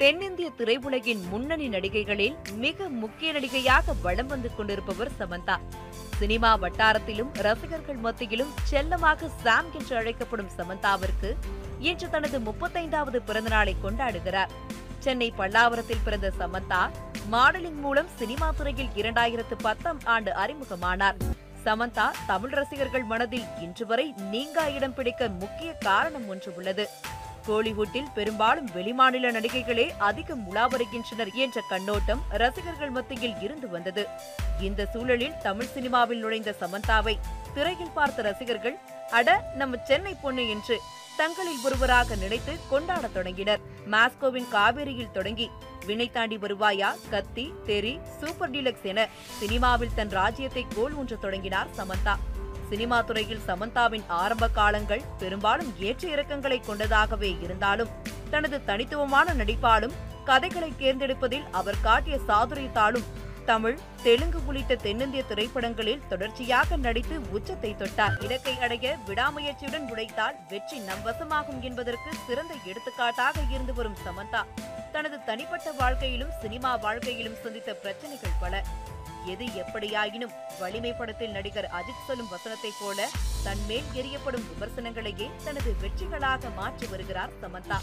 தென்னிந்திய திரையுலகின் முன்னணி நடிகைகளில் மிக முக்கிய நடிகையாக வலம் வந்து கொண்டிருப்பவர் சமந்தா. சினிமா வட்டாரத்திலும் ரசிகர்கள் மத்தியிலும் செல்லமாக சாம் என்று அழைக்கப்படும் சமந்தாவிற்கு இன்று தனது முப்பத்தைந்தாவது பிறந்தநாளை கொண்டாடுகிறார். சென்னை பல்லாவரத்தில் பிறந்த சமந்தா மாடலிங் மூலம் சினிமா துறையில் இரண்டாயிரத்து பத்தாம் ஆண்டு அறிமுகமானார். சமந்தா தமிழ் ரசிகர்கள் மனதில் இன்று வரை நீங்கா இடம் பிடிக்க முக்கிய காரணம் ஒன்று உள்ளது. கோலிவுட்டில் பெரும்பாலும் வெளிமாநில நடிகைகளே அதிகம் உலா வருகின்றனர் என்ற கண்ணோட்டம் ரசிகர்கள் மத்தியில் இருந்து வந்தது. இந்த சூழலில் தமிழ் சினிமாவில் நுழைந்த சமந்தாவை திரையில் பார்த்த ரசிகர்கள் அட நம்ம சென்னை பொண்ணு என்று தங்களில் ஒருவராக நினைத்து கொண்டாடத் தொடங்கினர். மாஸ்கோவின் காவேரியில் தொடங்கி வினை தாண்டி வருவாயா கத்தி தெரி சூப்பர் டீலக்ஸ் என சினிமாவில் தன் ராஜ்யத்தை கோல் ஒன்று தொடங்கினார் சமந்தா. சினிமா துறையில் சமந்தாவின் ஆரம்ப காலங்கள் பெரும்பாலும் ஏற்ற இறக்கங்களை கொண்டதாகவே இருந்தாலும் தனது தனித்துவமான நடிப்பாலும் கதைகளை தேர்ந்தெடுப்பதில் அவர் காட்டிய சாதுரியத்தாலும் தமிழ் தெலுங்கு உள்ளிட்ட தென்னிந்திய திரைப்படங்களில் தொடர்ச்சியாக நடித்து உச்சத்தை தொட்டார். இலக்கை அடைய விடாமுயற்சியுடன் உழைத்தால் வெற்றி நம் வசமாகும் என்பதற்கு சிறந்த எடுத்துக்காட்டாக இருந்து வரும் சமந்தா தனது தனிப்பட்ட வாழ்க்கையிலும் சினிமா வாழ்க்கையிலும் சந்தித்த பிரச்சனைகள் பல. எது எப்படியாயினும் வலிமை படத்தில் நடிகர் அஜித் சொல்லும் வசனத்தை போல தன் மேல் எரியப்படும் விமர்சனங்களையே தனது வெற்றிகளாக மாற்றி வருகிறார் சமந்தா.